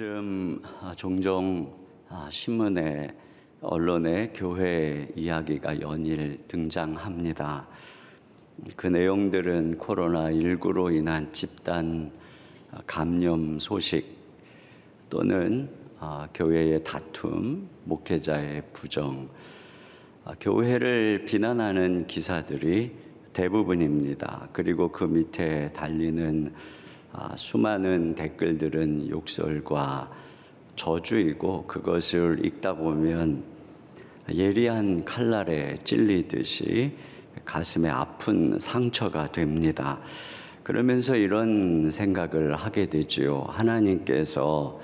요즘 아, 종종 아, 신문에 언론에 교회 이야기가 연일 등장합니다. 그 내용들은 코로나19로 인한 집단 아, 감염 소식 또는 교회의 다툼, 목회자의 부정, 교회를 비난하는 기사들이 대부분입니다. 그리고 그 밑에 달리는 아, 수많은 댓글들은 욕설과 저주이고 그것을 읽다 보면 예리한 칼날에 찔리듯이 가슴에 아픈 상처가 됩니다. 그러면서 이런 생각을 하게 되지요. 하나님께서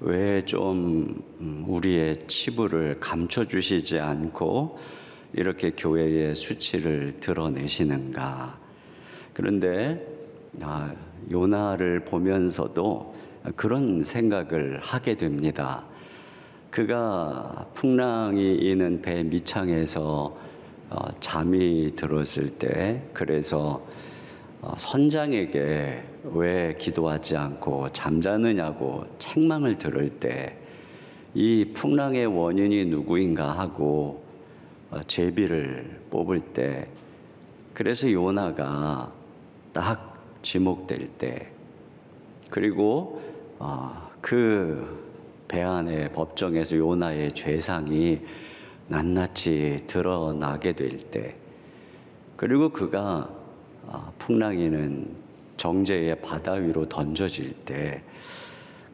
왜 좀 우리의 치부를 감춰주시지 않고 이렇게 교회의 수치를 드러내시는가. 그런데 아, 요나를 보면서도 그런 생각을 하게 됩니다. 그가 풍랑이 있는 배 밑창에서 어, 잠이 들었을 때 그래서 어, 선장에게 왜 기도하지 않고 잠자느냐고 책망을 들을 때 이 풍랑의 원인이 누구인가 하고 어, 제비를 뽑을 때 그래서 요나가 딱 지목될 때 그리고 어, 그배 안의 법정에서 요나의 죄상이 낱낱이 드러나게 될 때 그리고 그가 어, 풍랑이는 정제의 바다 위로 던져질 때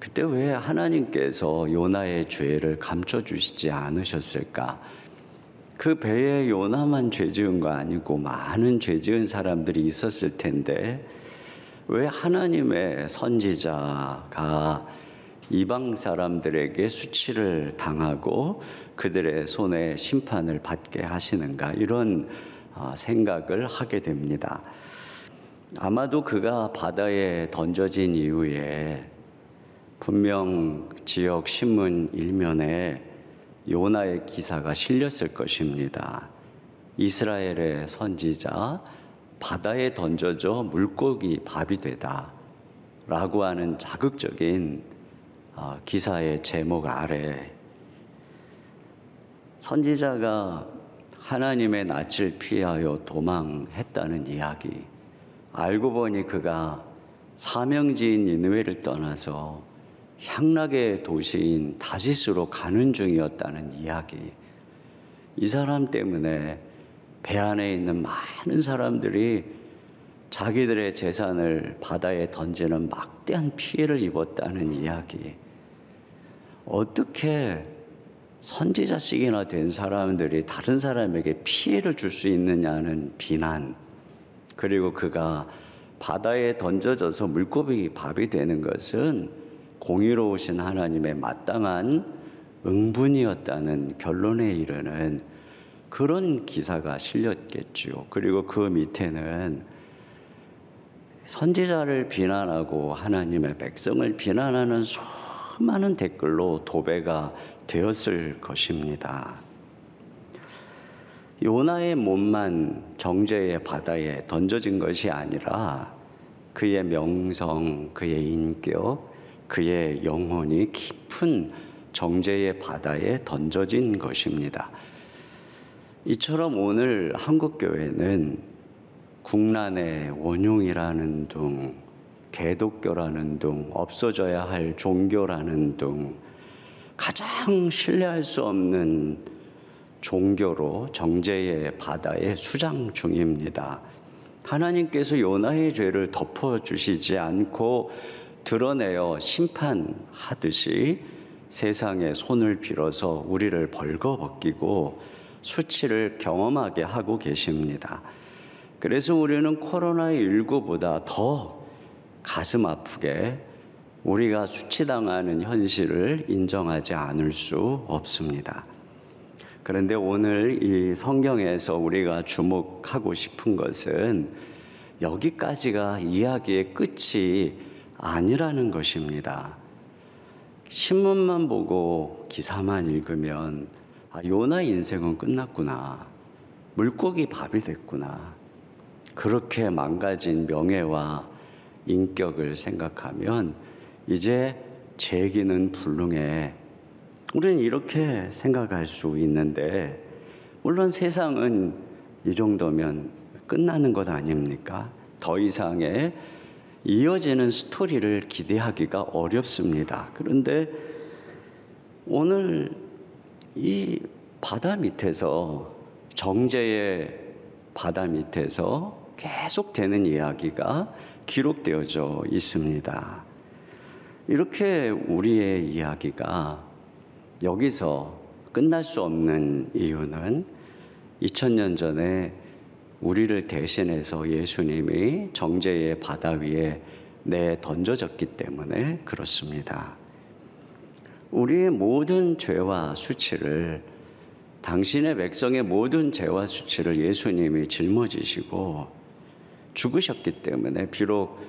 그때 왜 하나님께서 요나의 죄를 감춰 주시지 않으셨을까? 그 배에 요나만 죄 지은 거 아니고 많은 죄 지은 사람들이 있었을 텐데 왜 하나님의 선지자가 이방 사람들에게 수치를 당하고 그들의 손에 심판을 받게 하시는가 이런 어, 생각을 하게 됩니다. 아마도 그가 바다에 던져진 이후에 분명 지역 신문 일면에 요나의 기사가 실렸을 것입니다. 이스라엘의 선지자 바다에 던져져 물고기 밥이 되다. 라고 하는 자극적인 어, 기사의 제목 아래 선지자가 하나님의 낯을 피하여 도망했다는 이야기. 알고 보니 그가 사명지인 니느웨를 떠나서 향락의 도시인 다시스로 가는 중이었다는 이야기. 이 사람 때문에 배 안에 있는 많은 사람들이 자기들의 재산을 바다에 던지는 막대한 피해를 입었다는 이야기. 어떻게 선지자식이나 된 사람들이 다른 사람에게 피해를 줄 수 있느냐는 비난. 그리고 그가 바다에 던져져서 물고기 밥이 되는 것은 공의로우신 하나님의 마땅한 응분이었다는 결론에 이르는 그런 기사가 실렸겠죠. 그리고 그 밑에는 선지자를 비난하고 하나님의 백성을 비난하는 수많은 댓글로 도배가 되었을 것입니다. 요나의 몸만 정죄의 바다에 던져진 것이 아니라 그의 명성, 그의 인격, 그의 영혼이 깊은 정죄의 바다에 던져진 것입니다. 이처럼 오늘 한국교회는 국난의 원흉이라는 둥, 개독교라는 둥, 없어져야 할 종교라는 둥, 가장 신뢰할 수 없는 종교로 정제의 바다에 수장 중입니다. 하나님께서 요나의 죄를 덮어주시지 않고 드러내어 심판하듯이 세상에 손을 빌어서 우리를 벌거벗기고 수치를 경험하게 하고 계십니다. 그래서 우리는 코로나19보다 더 가슴 아프게 우리가 수치당하는 현실을 인정하지 않을 수 없습니다. 그런데 오늘 이 성경에서 우리가 주목하고 싶은 것은 여기까지가 이야기의 끝이 아니라는 것입니다. 신문만 보고 기사만 읽으면 아, 요나 인생은 끝났구나. 물고기 밥이 됐구나. 그렇게 망가진 명예와 인격을 생각하면 이제 제기는 불능해. 우리는 이렇게 생각할 수 있는데, 물론 세상은 이 정도면 끝나는 것 아닙니까? 더 이상의 이어지는 스토리를 기대하기가 어렵습니다. 그런데 오늘 이 바다 밑에서 정제의 바다 밑에서 계속되는 이야기가 기록되어져 있습니다. 이렇게 우리의 이야기가 여기서 끝날 수 없는 이유는 2000년 전에 우리를 대신해서 예수님이 정제의 바다 위에 내 던져졌기 때문에 그렇습니다. 우리의 모든 죄와 수치를 당신의 백성의 모든 죄와 수치를 예수님이 짊어지시고 죽으셨기 때문에 비록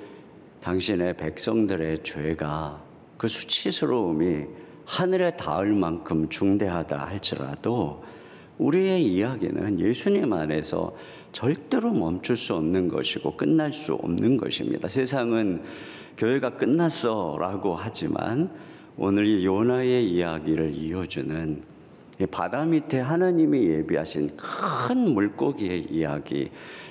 당신의 백성들의 죄가 그 수치스러움이 하늘에 닿을 만큼 중대하다 할지라도 우리의 이야기는 예수님 안에서 절대로 멈출 수 없는 것이고 끝날 수 없는 것입니다. 세상은 교회가 끝났어 라고 하지만 오늘 이 요나의 이야기를 이어주는 바다 밑에 하나님이 예비하신 큰 물고기의 이야기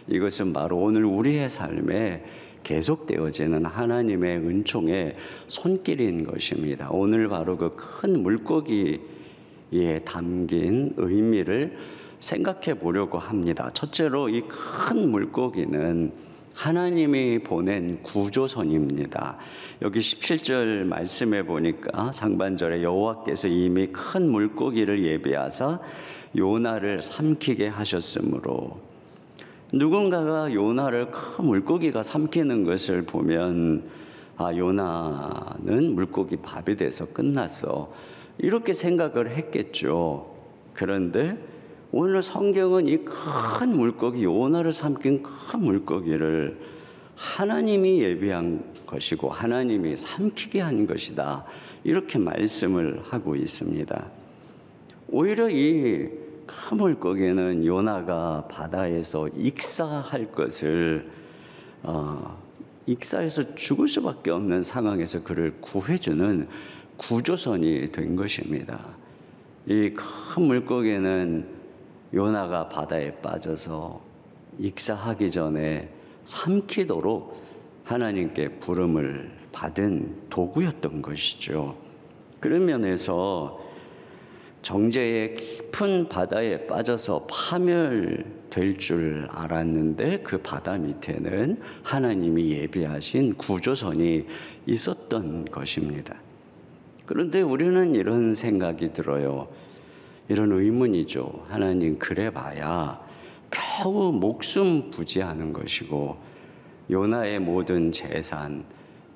이것은 바로 오늘 우리의 삶에 계속되어지는 하나님의 은총의 손길인 것입니다. 오늘 바로 그 큰 물고기에 담긴 의미를 생각해 보려고 합니다. 첫째로 이 큰 물고기는 하나님이 보낸 구조선입니다. 여기 17절 말씀해 보니까 상반절에 여호와께서 이미 큰 물고기를 예비하사 요나를 삼키게 하셨으므로 누군가가 요나를 큰 물고기가 삼키는 것을 보면 아 요나는 물고기 밥이 돼서 끝났어 이렇게 생각을 했겠죠. 그런데 오늘 성경은 이 큰 물고기 요나를 삼킨 큰 물고기를 하나님이 예비한 것이고 하나님이 삼키게 한 것이다. 이렇게 말씀을 하고 있습니다. 오히려 이큰 물고기는 요나가 바다에서 익사할 것을 어, 익사해서 죽을 수밖에 없는 상황에서 그를 구해주는 구조선이 된 것입니다. 이 큰 물고기는 요나가 바다에 빠져서 익사하기 전에 삼키도록 하나님께 부름을 받은 도구였던 것이죠. 그런 면에서 정제의 깊은 바다에 빠져서 파멸될 줄 알았는데 그 바다 밑에는 하나님이 예비하신 구조선이 있었던 것입니다. 그런데 우리는 이런 생각이 들어요. 이런 의문이죠. 하나님 그래 봐야 겨우 목숨 부지하는 것이고 요나의 모든 재산,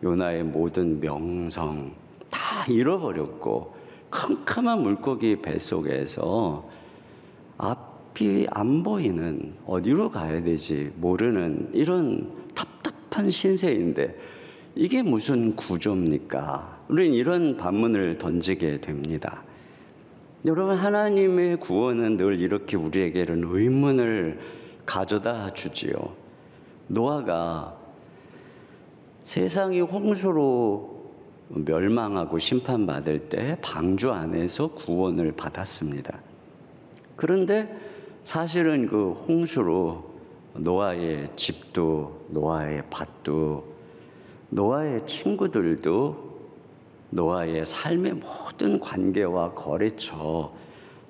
요나의 모든 명성 다 잃어버렸고 캄캄한 물고기 뱃속에서 앞이 안 보이는 어디로 가야 되지 모르는 이런 답답한 신세인데 이게 무슨 구조입니까? 우리는 이런 반문을 던지게 됩니다. 여러분 하나님의 구원은 늘 이렇게 우리에게 이런 의문을 가져다 주지요. 노아가 세상이 홍수로 멸망하고 심판받을 때 방주 안에서 구원을 받았습니다. 그런데 사실은 그 홍수로 노아의 집도 노아의 밭도 노아의 친구들도 노아의 삶의 모든 관계와 거래처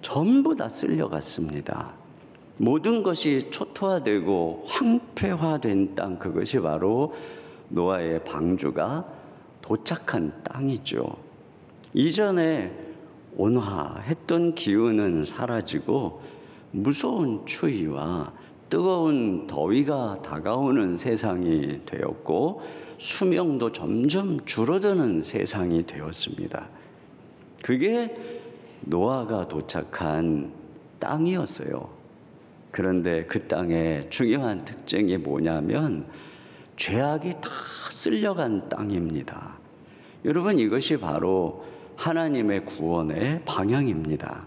전부 다 쓸려갔습니다. 모든 것이 초토화되고 황폐화된 땅 그것이 바로 노아의 방주가 도착한 땅이죠. 이전에 온화했던 기운은 사라지고 무서운 추위와 뜨거운 더위가 다가오는 세상이 되었고 수명도 점점 줄어드는 세상이 되었습니다. 그게 노아가 도착한 땅이었어요. 그런데 그 땅의 중요한 특징이 뭐냐면 죄악이 다 쓸려간 땅입니다. 여러분 이것이 바로 하나님의 구원의 방향입니다.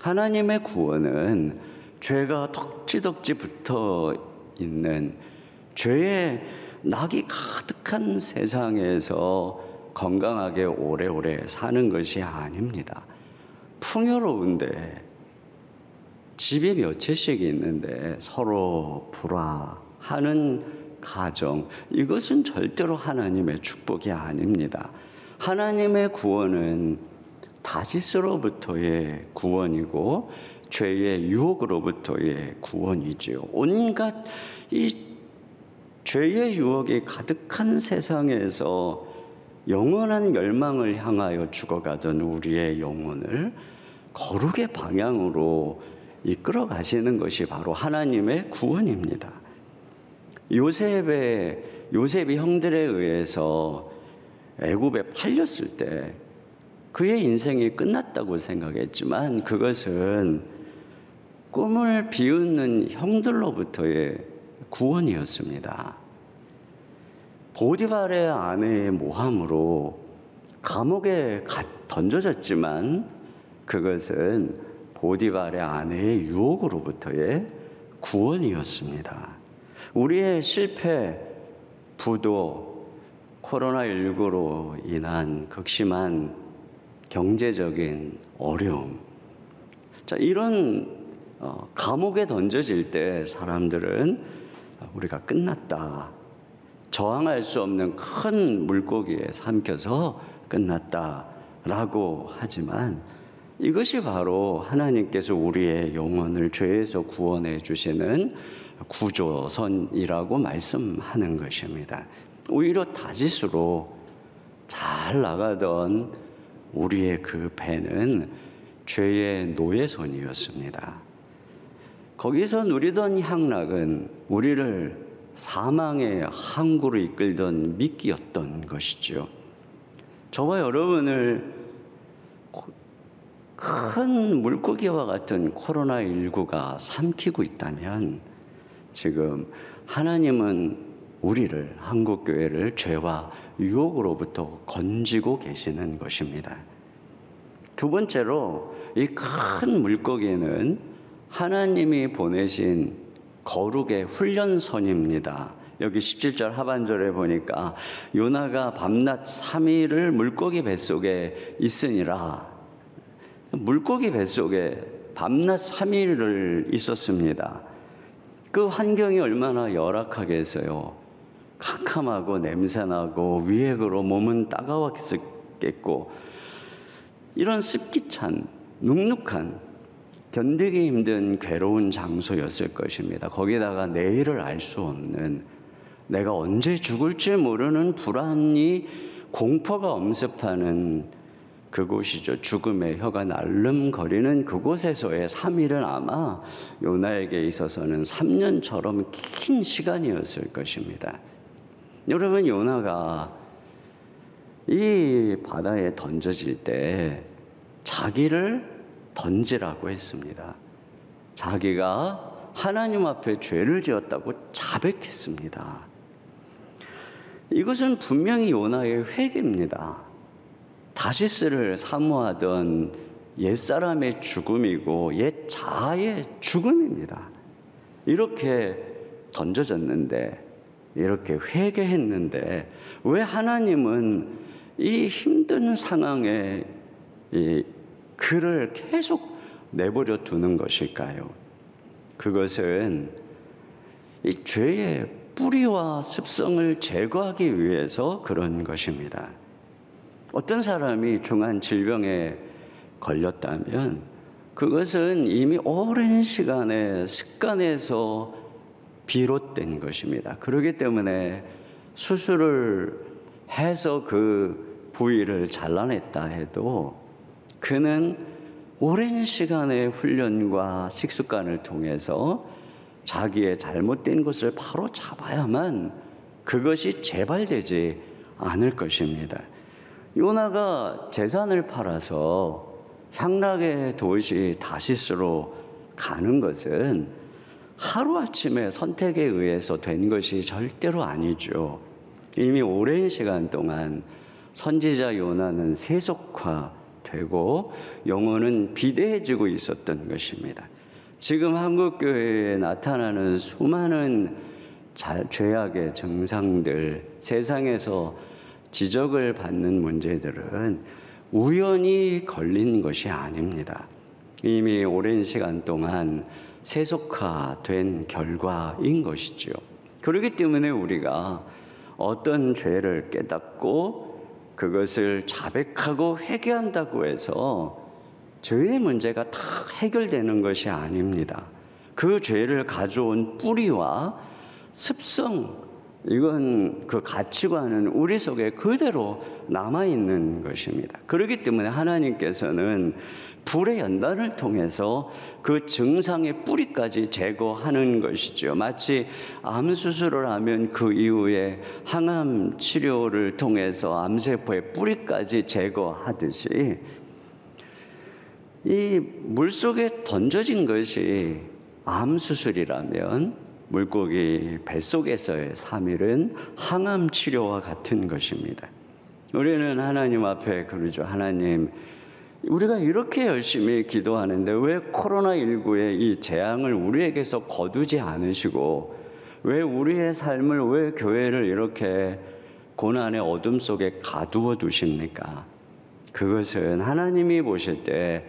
하나님의 구원은 죄가 덕지덕지 붙어 있는 죄의 낙이 가득한 세상에서 건강하게 오래오래 사는 것이 아닙니다. 풍요로운데 집이 몇 채씩 있는데 서로 불화하는 가정 이것은 절대로 하나님의 축복이 아닙니다. 하나님의 구원은 다시스로부터의 구원이고 죄의 유혹으로부터의 구원이지요. 온갖 이 죄의 유혹이 가득한 세상에서 영원한 멸망을 향하여 죽어가던 우리의 영혼을 거룩의 방향으로 이끌어 가시는 것이 바로 하나님의 구원입니다. 요셉의 요셉이 형들에 의해서 애굽에 팔렸을 때 그의 인생이 끝났다고 생각했지만 그것은 꿈을 비웃는 형들로부터의 구원이었습니다. 보디발의 아내의 모함으로 감옥에 던져졌지만 그것은 보디발의 아내의 유혹으로부터의 구원이었습니다. 우리의 실패, 부도, 코로나19로 인한 극심한 경제적인 어려움. 자, 이런 어, 감옥에 던져질 때 사람들은 우리가 끝났다. 저항할 수 없는 큰 물고기에 삼켜서 끝났다라고 하지만 이것이 바로 하나님께서 우리의 영혼을 죄에서 구원해 주시는 구조선이라고 말씀하는 것입니다. 오히려 다짓으로 잘 나가던 우리의 그 배는 죄의 노예선이었습니다. 거기서 누리던 향락은 우리를 사망의 항구로 이끌던 미끼였던 것이죠. 저와 여러분을 큰 물고기와 같은 코로나19가 삼키고 있다면 지금 하나님은 우리를 한국교회를 죄와 유혹으로부터 건지고 계시는 것입니다. 두 번째로 이 큰 물고기는 하나님이 보내신 거룩의 훈련선입니다. 여기 17절 하반절에 보니까 요나가 밤낮 3일을 물고기 뱃속에 있으니라. 물고기 뱃속에 밤낮 3일을 있었습니다. 그 환경이 얼마나 열악하겠어요. 캄캄하고 냄새나고 위액으로 몸은 따가웠겠고 이런 습기찬 눅눅한 견디기 힘든 괴로운 장소였을 것입니다. 거기다가 내일을 알 수 없는 내가 언제 죽을지 모르는 불안이 공포가 엄습하는 그곳이죠. 죽음의 혀가 날름거리는 그곳에서의 3일은 아마 요나에게 있어서는 3년처럼 긴 시간이었을 것입니다. 여러분, 요나가 이 바다에 던져질 때 자기를 던지라고 했습니다. 자기가 하나님 앞에 죄를 지었다고 자백했습니다. 이것은 분명히 요나의 회개입니다. 다시스를 사모하던 옛사람의 죽음이고 옛 자아의 죽음입니다. 이렇게 던져졌는데, 이렇게 회개했는데, 왜 하나님은 이 힘든 상황에 이 그를 계속 내버려 두는 것일까요? 그것은 이 죄의 뿌리와 습성을 제거하기 위해서 그런 것입니다. 어떤 사람이 중한 질병에 걸렸다면 그것은 이미 오랜 시간의 습관에서 비롯된 것입니다. 그렇기 때문에 수술을 해서 그 부위를 잘라냈다 해도 그는 오랜 시간의 훈련과 식습관을 통해서 자기의 잘못된 것을 바로 잡아야만 그것이 재발되지 않을 것입니다. 요나가 재산을 팔아서 향락의 도시 다시스로 가는 것은 하루아침에 선택에 의해서 된 것이 절대로 아니죠. 이미 오랜 시간 동안 선지자 요나는 세속화 되고 영혼은 비대해지고 있었던 것입니다. 지금 한국 교회에 나타나는 수많은 죄악의 증상들, 세상에서 지적을 받는 문제들은 우연히 걸린 것이 아닙니다. 이미 오랜 시간 동안 세속화된 결과인 것이죠. 그렇기 때문에 우리가 어떤 죄를 깨닫고 그것을 자백하고 회개한다고 해서 죄의 문제가 다 해결되는 것이 아닙니다. 그 죄를 가져온 뿌리와 습성, 이건 그 가치관은 우리 속에 그대로 남아있는 것입니다. 그렇기 때문에 하나님께서는 불의 연단을 통해서 그 증상의 뿌리까지 제거하는 것이죠. 마치 암 수술을 하면 그 이후에 항암 치료를 통해서 암세포의 뿌리까지 제거하듯이 이 물속에 던져진 것이 암 수술이라면 물고기 뱃속에서의 3일은 항암 치료와 같은 것입니다. 우리는 하나님 앞에 그러죠. 하나님, 우리가 이렇게 열심히 기도하는데 왜 코로나19의 이 재앙을 우리에게서 거두지 않으시고 왜 우리의 삶을 왜 교회를 이렇게 고난의 어둠 속에 가두어 두십니까? 그것은 하나님이 보실 때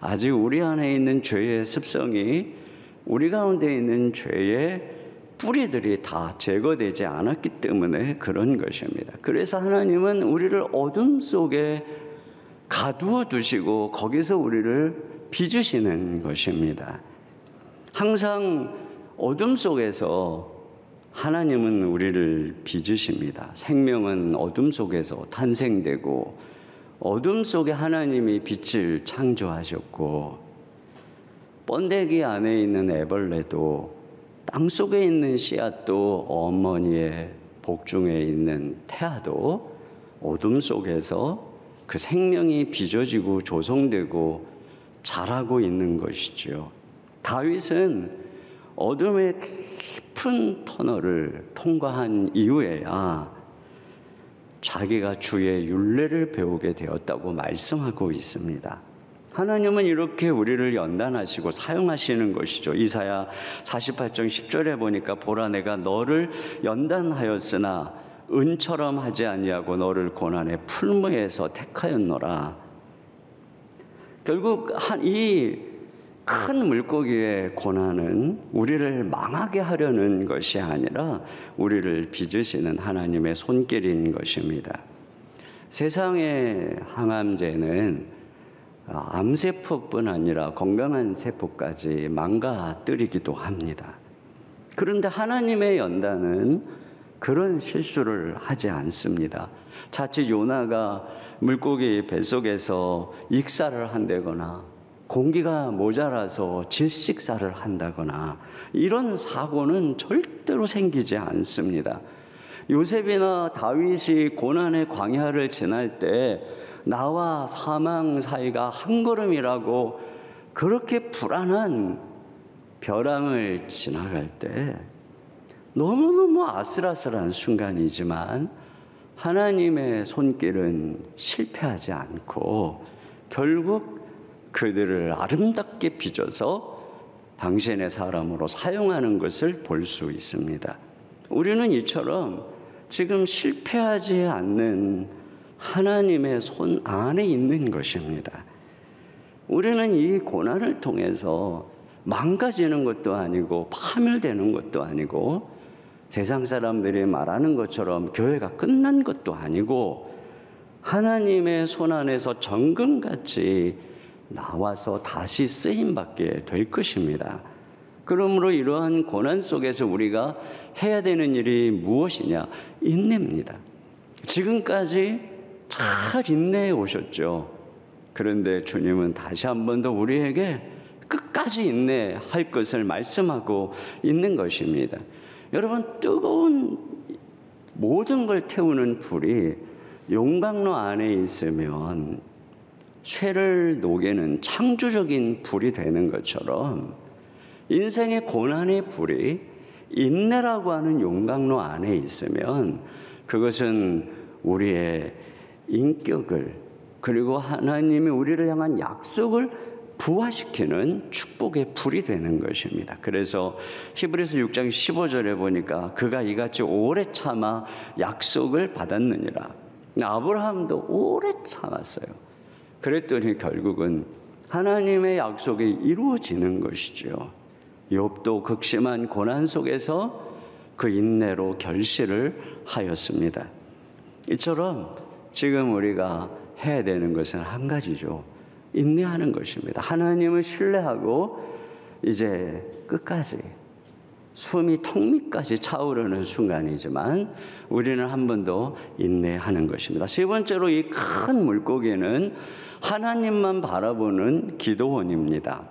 아직 우리 안에 있는 죄의 습성이 우리 가운데 있는 죄의 뿌리들이 다 제거되지 않았기 때문에 그런 것입니다. 그래서 하나님은 우리를 어둠 속에 가두어 두시고 거기서 우리를 빚으시는 것입니다. 항상 어둠 속에서 하나님은 우리를 빚으십니다. 생명은 어둠 속에서 탄생되고 어둠 속에 하나님이 빛을 창조하셨고 번데기 안에 있는 애벌레도 땅 속에 있는 씨앗도 어머니의 복중에 있는 태아도 어둠 속에서 그 생명이 빚어지고 조성되고 자라고 있는 것이죠. 다윗은 어둠의 깊은 터널을 통과한 이후에야 자기가 주의 윤례를 배우게 되었다고 말씀하고 있습니다. 하나님은 이렇게 우리를 연단하시고 사용하시는 것이죠. 이사야 48장 10절에 보니까 보라 내가 너를 연단하였으나 은처럼 하지 아니하고 너를 고난의 풀무에서 택하였노라. 결국 이큰 물고기의 고난은 우리를 망하게 하려는 것이 아니라 우리를 빚으시는 하나님의 손길인 것입니다. 세상의 항암제는 아, 암세포뿐 아니라 건강한 세포까지 망가뜨리기도 합니다. 그런데 하나님의 연단은 그런 실수를 하지 않습니다. 자칫 요나가 물고기 뱃속에서 익사를 한다거나 공기가 모자라서 질식사를 한다거나 이런 사고는 절대로 생기지 않습니다. 요셉이나 다윗이 고난의 광야를 지날 때 나와 사망 사이가 한 걸음이라고 그렇게 불안한 벼랑을 지나갈 때 너무너무 아슬아슬한 순간이지만 하나님의 손길은 실패하지 않고 결국 그들을 아름답게 빚어서 당신의 사람으로 사용하는 것을 볼 수 있습니다. 우리는 이처럼 지금 실패하지 않는 하나님의 손 안에 있는 것입니다. 우리는 이 고난을 통해서 망가지는 것도 아니고 파멸되는 것도 아니고 세상 사람들이 말하는 것처럼 교회가 끝난 것도 아니고 하나님의 손 안에서 정금같이 나와서 다시 쓰임 받게 될 것입니다. 그러므로 이러한 고난 속에서 우리가 해야 되는 일이 무엇이냐? 인내입니다. 지금까지 잘 인내해 오셨죠. 그런데 주님은 다시 한 번 더 우리에게 끝까지 인내할 것을 말씀하고 있는 것입니다. 여러분, 뜨거운 모든 걸 태우는 불이 용광로 안에 있으면 쇠를 녹이는 창조적인 불이 되는 것처럼 인생의 고난의 불이 인내라고 하는 용광로 안에 있으면 그것은 우리의 인격을 그리고 하나님이 우리를 향한 약속을 부화시키는 축복의 불이 되는 것입니다. 그래서 히브리서 6장 15절에 보니까 그가 이같이 오래 참아 약속을 받았느니라. 아브라함도 오래 참았어요. 그랬더니 결국은 하나님의 약속이 이루어지는 것이죠. 욥도 극심한 고난 속에서 그 인내로 결실을 하였습니다. 이처럼 지금 우리가 해야 되는 것은 한 가지죠. 인내하는 것입니다. 하나님을 신뢰하고 이제 끝까지 숨이 턱 밑까지 차오르는 순간이지만 우리는 한번더 인내하는 것입니다. 세 번째로 이 큰 물고기는 하나님만 바라보는 기도원입니다.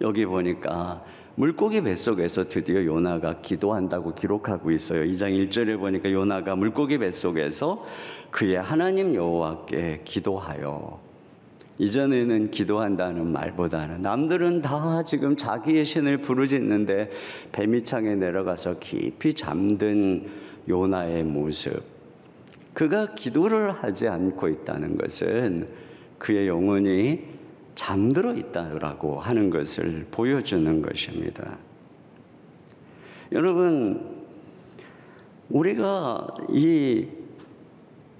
여기 보니까 물고기 뱃속에서 드디어 요나가 기도한다고 기록하고 있어요. 2장 1절에 보니까 요나가 물고기 뱃속에서 그의 하나님 여호와께 기도하여 이전에는 기도한다는 말보다는 남들은 다 지금 자기의 신을 부르짖는데 배미창에 내려가서 깊이 잠든 요나의 모습. 그가 기도를 하지 않고 있다는 것은 그의 영혼이 잠들어 있다라고 하는 것을 보여주는 것입니다. 여러분, 우리가 이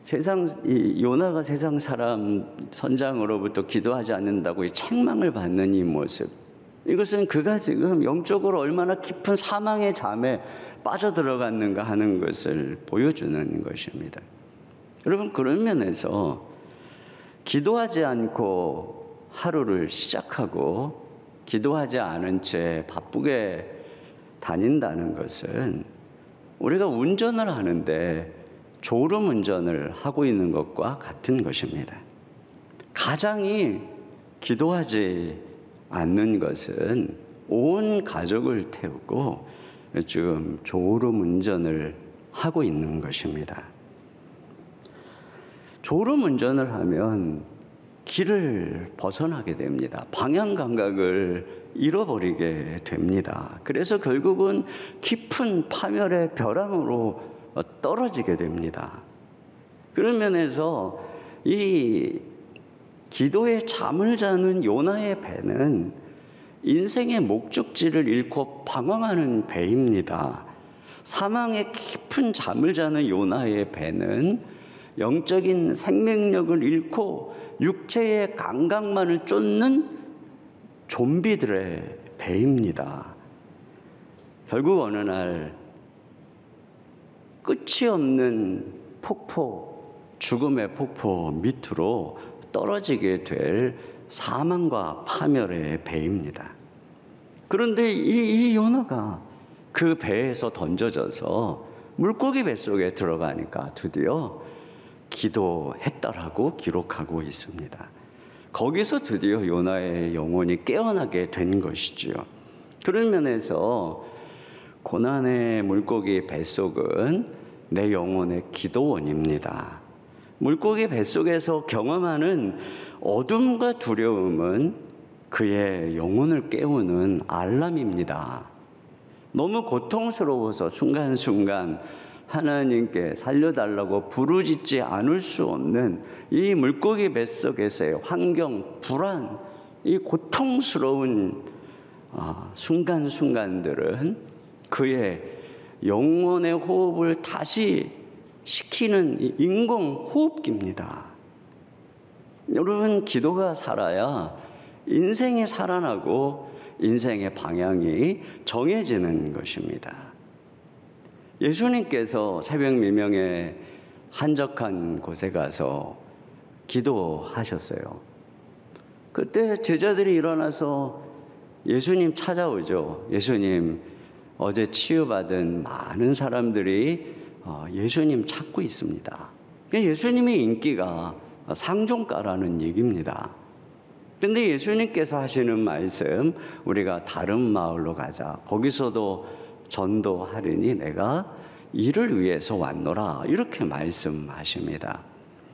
세상 이 요나가 세상 사람 선장으로부터 기도하지 않는다고 이 책망을 받는 이 모습 이것은 그가 지금 영적으로 얼마나 깊은 사망의 잠에 빠져들어갔는가 하는 것을 보여주는 것입니다. 여러분 그런 면에서 기도하지 않고 하루를 시작하고 기도하지 않은 채 바쁘게 다닌다는 것은 우리가 운전을 하는데 졸음 운전을 하고 있는 것과 같은 것입니다. 가장이 기도하지 않는 것은 온 가족을 태우고 지금 졸음 운전을 하고 있는 것입니다. 졸음 운전을 하면 길을 벗어나게 됩니다. 방향 감각을 잃어버리게 됩니다. 그래서 결국은 깊은 파멸의 벼랑으로 어, 떨어지게 됩니다. 그런 면에서 이 기도에 잠을 자는 요나의 배는 인생의 목적지를 잃고 방황하는 배입니다. 사망의 깊은 잠을 자는 요나의 배는 영적인 생명력을 잃고 육체의 감각만을 쫓는 좀비들의 배입니다. 결국 어느 날 끝이 없는 폭포, 죽음의 폭포 밑으로 떨어지게 될 사망과 파멸의 배입니다. 그런데 이, 이 요나가 그 배에서 던져져서 물고기 뱃속에 들어가니까 드디어 기도했다라고 기록하고 있습니다. 거기서 드디어 요나의 영혼이 깨어나게 된 것이지요. 그런 면에서 고난의 물고기 뱃속은 내 영혼의 기도원입니다. 물고기 뱃속에서 경험하는 어둠과 두려움은 그의 영혼을 깨우는 알람입니다. 너무 고통스러워서 순간순간 하나님께 살려달라고 부르짖지 않을 수 없는 이 물고기 뱃속에서의 환경, 불안, 이 고통스러운 아, 순간순간들은 그의 영혼의 호흡을 다시 시키는 인공 호흡기입니다. 여러분, 기도가 살아야 인생이 살아나고 인생의 방향이 정해지는 것입니다. 예수님께서 새벽 미명에 한적한 곳에 가서 기도하셨어요. 그때 제자들이 일어나서 예수님 찾아오죠. 예수님, 어제 치유받은 많은 사람들이 어, 예수님 찾고 있습니다. 예수님의 인기가 상종가라는 얘기입니다. 근데 예수님께서 하시는 말씀, 우리가 다른 마을로 가자. 거기서도 전도하리니 내가 이를 위해서 왔노라. 이렇게 말씀하십니다.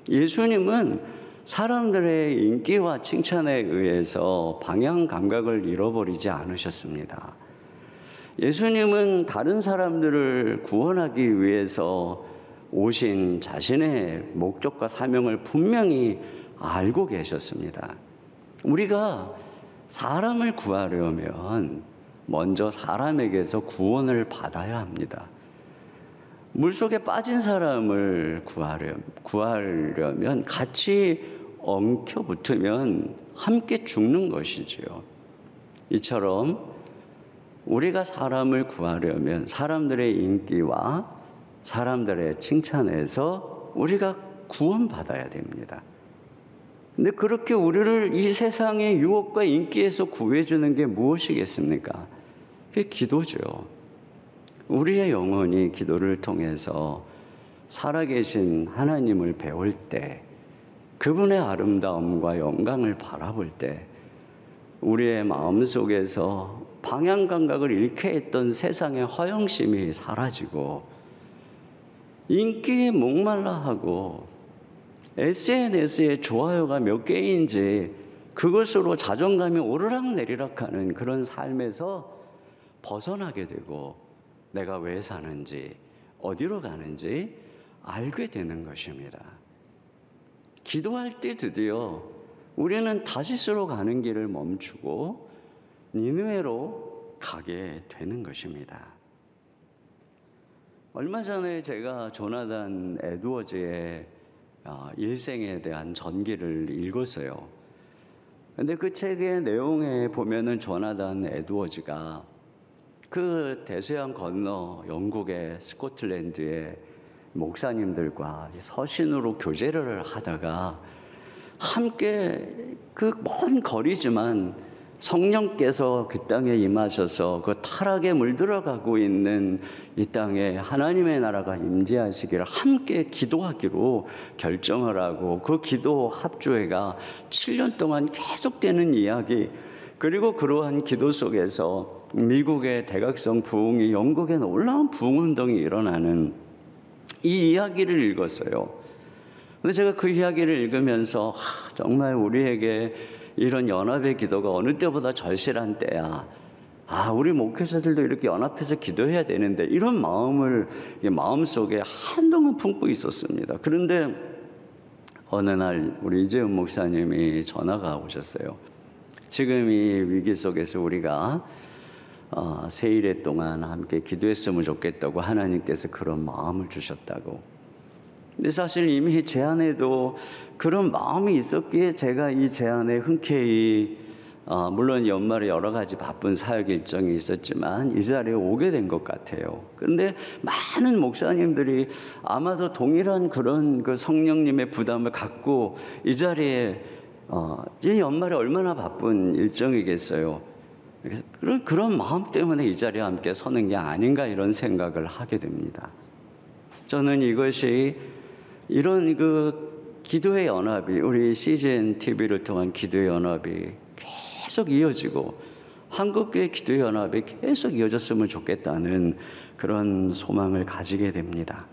예수님은 사람들의 인기와 칭찬에 의해서 방향 감각을 잃어버리지 않으셨습니다. 예수님은 다른 사람들을 구원하기 위해서 오신 자신의 목적과 사명을 분명히 알고 계셨습니다. 우리가 사람을 구하려면 먼저 사람에게서 구원을 받아야 합니다. 물속에 빠진 사람을 구하려, 구하려면 같이 엉켜 붙으면 함께 죽는 것이지요. 이처럼 우리가 사람을 구하려면 사람들의 인기와 사람들의 칭찬에서 우리가 구원받아야 됩니다. 근데 그렇게 우리를 이 세상의 유혹과 인기에서 구해주는 게 무엇이겠습니까? 그게 기도죠. 우리의 영혼이 기도를 통해서 살아계신 하나님을 배울 때, 그분의 아름다움과 영광을 바라볼 때, 우리의 마음 속에서 방향 감각을 잃게 했던 세상의 허영심이 사라지고, 인기에 목말라 하고, SNS에 좋아요가 몇 개인지 그것으로 자존감이 오르락 내리락 하는 그런 삶에서 벗어나게 되고, 내가 왜 사는지, 어디로 가는지 알게 되는 것입니다. 기도할 때 드디어 우리는 다시스로 가는 길을 멈추고 니누에로 가게 되는 것입니다. 얼마 전에 제가 조나단 에드워즈의 아, 일생에 대한 전기를 읽었어요. 근데 그 책의 내용에 보면은 조나단 에드워즈가 그 대서양 건너 영국의 스코틀랜드의 목사님들과 서신으로 교제를 하다가 함께 그 먼 거리지만 성령께서 그 땅에 임하셔서 그 타락에 물들어가고 있는 이 땅에 하나님의 나라가 임재하시기를 함께 기도하기로 결정을 하고 그 기도 합조회가 7년 동안 계속되는 이야기 그리고 그러한 기도 속에서 미국의 대각성 부흥이 영국에 놀라운 부흥 운동이 일어나는 이 이야기를 읽었어요. 근데 제가 그 이야기를 읽으면서 정말 우리에게 이런 연합의 기도가 어느 때보다 절실한 때야. 아, 우리 목회자들도 이렇게 연합해서 기도해야 되는데 이런 마음을 마음 속에 한동안 품고 있었습니다. 그런데 어느 날 우리 이재훈 목사님이 전화가 오셨어요. 지금 이 위기 속에서 우리가 어, 세일에 동안 함께 기도했으면 좋겠다고 하나님께서 그런 마음을 주셨다고. 근데 사실 이미 제 안에도 그런 마음이 있었기에 제가 이 제 안에 흔쾌히 어, 물론 연말에 여러 가지 바쁜 사역 일정이 있었지만 이 자리에 오게 된 것 같아요. 근데 많은 목사님들이 아마도 동일한 그런 그 성령님의 부담을 갖고 이 자리에 어, 이 연말에 얼마나 바쁜 일정이겠어요. 그런, 그런 마음 때문에 이 자리에 함께 서는 게 아닌가 이런 생각을 하게 됩니다. 저는 이것이 이런 그 기도의 연합이 우리 CGN TV를 통한 기도의 연합이 계속 이어지고 한국교회 기도의 연합이 계속 이어졌으면 좋겠다는 그런 소망을 가지게 됩니다.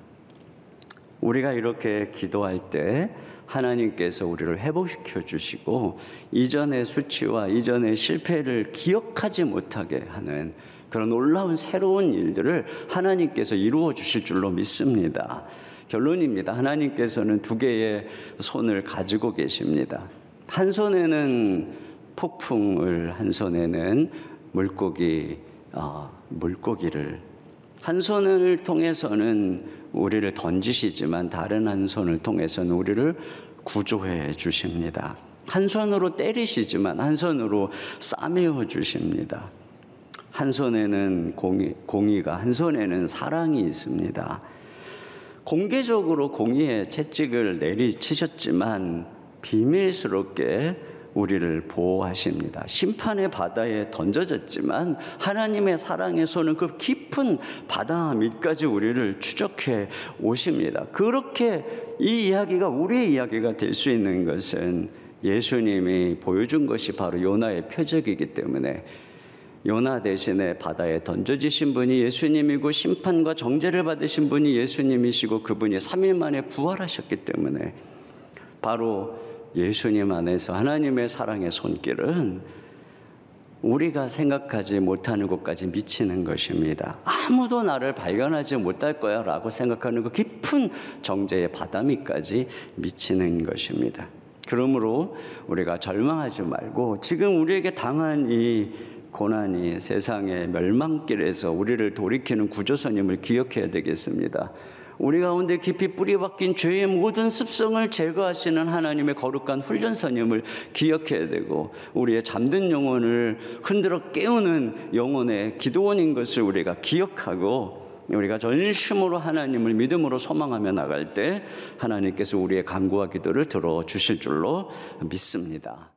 우리가 이렇게 기도할 때 하나님께서 우리를 회복시켜 주시고 이전의 수치와 이전의 실패를 기억하지 못하게 하는 그런 놀라운 새로운 일들을 하나님께서 이루어 주실 줄로 믿습니다. 결론입니다. 하나님께서는 두 개의 손을 가지고 계십니다. 한 손에는 폭풍을, 한 손에는 물고기, 어, 물고기를, 한 손을 통해서는 우리를 던지시지만 다른 한 손을 통해서는 우리를 구조해 주십니다. 한 손으로 때리시지만 한 손으로 싸매어 주십니다. 한 손에는 공의, 공의가, 한 손에는 사랑이 있습니다. 공개적으로 공의의 채찍을 내리치셨지만 비밀스럽게 우리를 보호하십니다. 심판의 바다에 던져졌지만 하나님의 손은 그 깊은 바다 밑까지 우리를 추적해 오십니다. 그렇게 이 이야기가 우리의 이야기가 될 수 있는 것은 예수님이 보여준 것이 바로 요나의 표적이기 때문에 요나 대신에 바다에 던져지신 분이 예수님이고 심판과 정죄를 받으신 분이 예수님이시고 그분이 3일 만에 부활하셨기 때문에 바로 예수님 안에서 하나님의 사랑의 손길은 우리가 생각하지 못하는 곳까지 미치는 것입니다. 아무도 나를 발견하지 못할 거야 라고 생각하는 그 깊은 정죄의 바다미까지 미치는 것입니다. 그러므로 우리가 절망하지 말고 지금 우리에게 당한 이 고난이 세상의 멸망길에서 우리를 돌이키는 구조선임을 기억해야 되겠습니다. 우리 가운데 깊이 뿌리 박힌 죄의 모든 습성을 제거하시는 하나님의 거룩한 훈련선임을 기억해야 되고 우리의 잠든 영혼을 흔들어 깨우는 영혼의 기도원인 것을 우리가 기억하고 우리가 전심으로 하나님을 믿음으로 소망하며 나갈 때 하나님께서 우리의 간구와 기도를 들어 주실 줄로 믿습니다.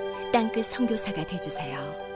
땅끝 선교사가 되주세요.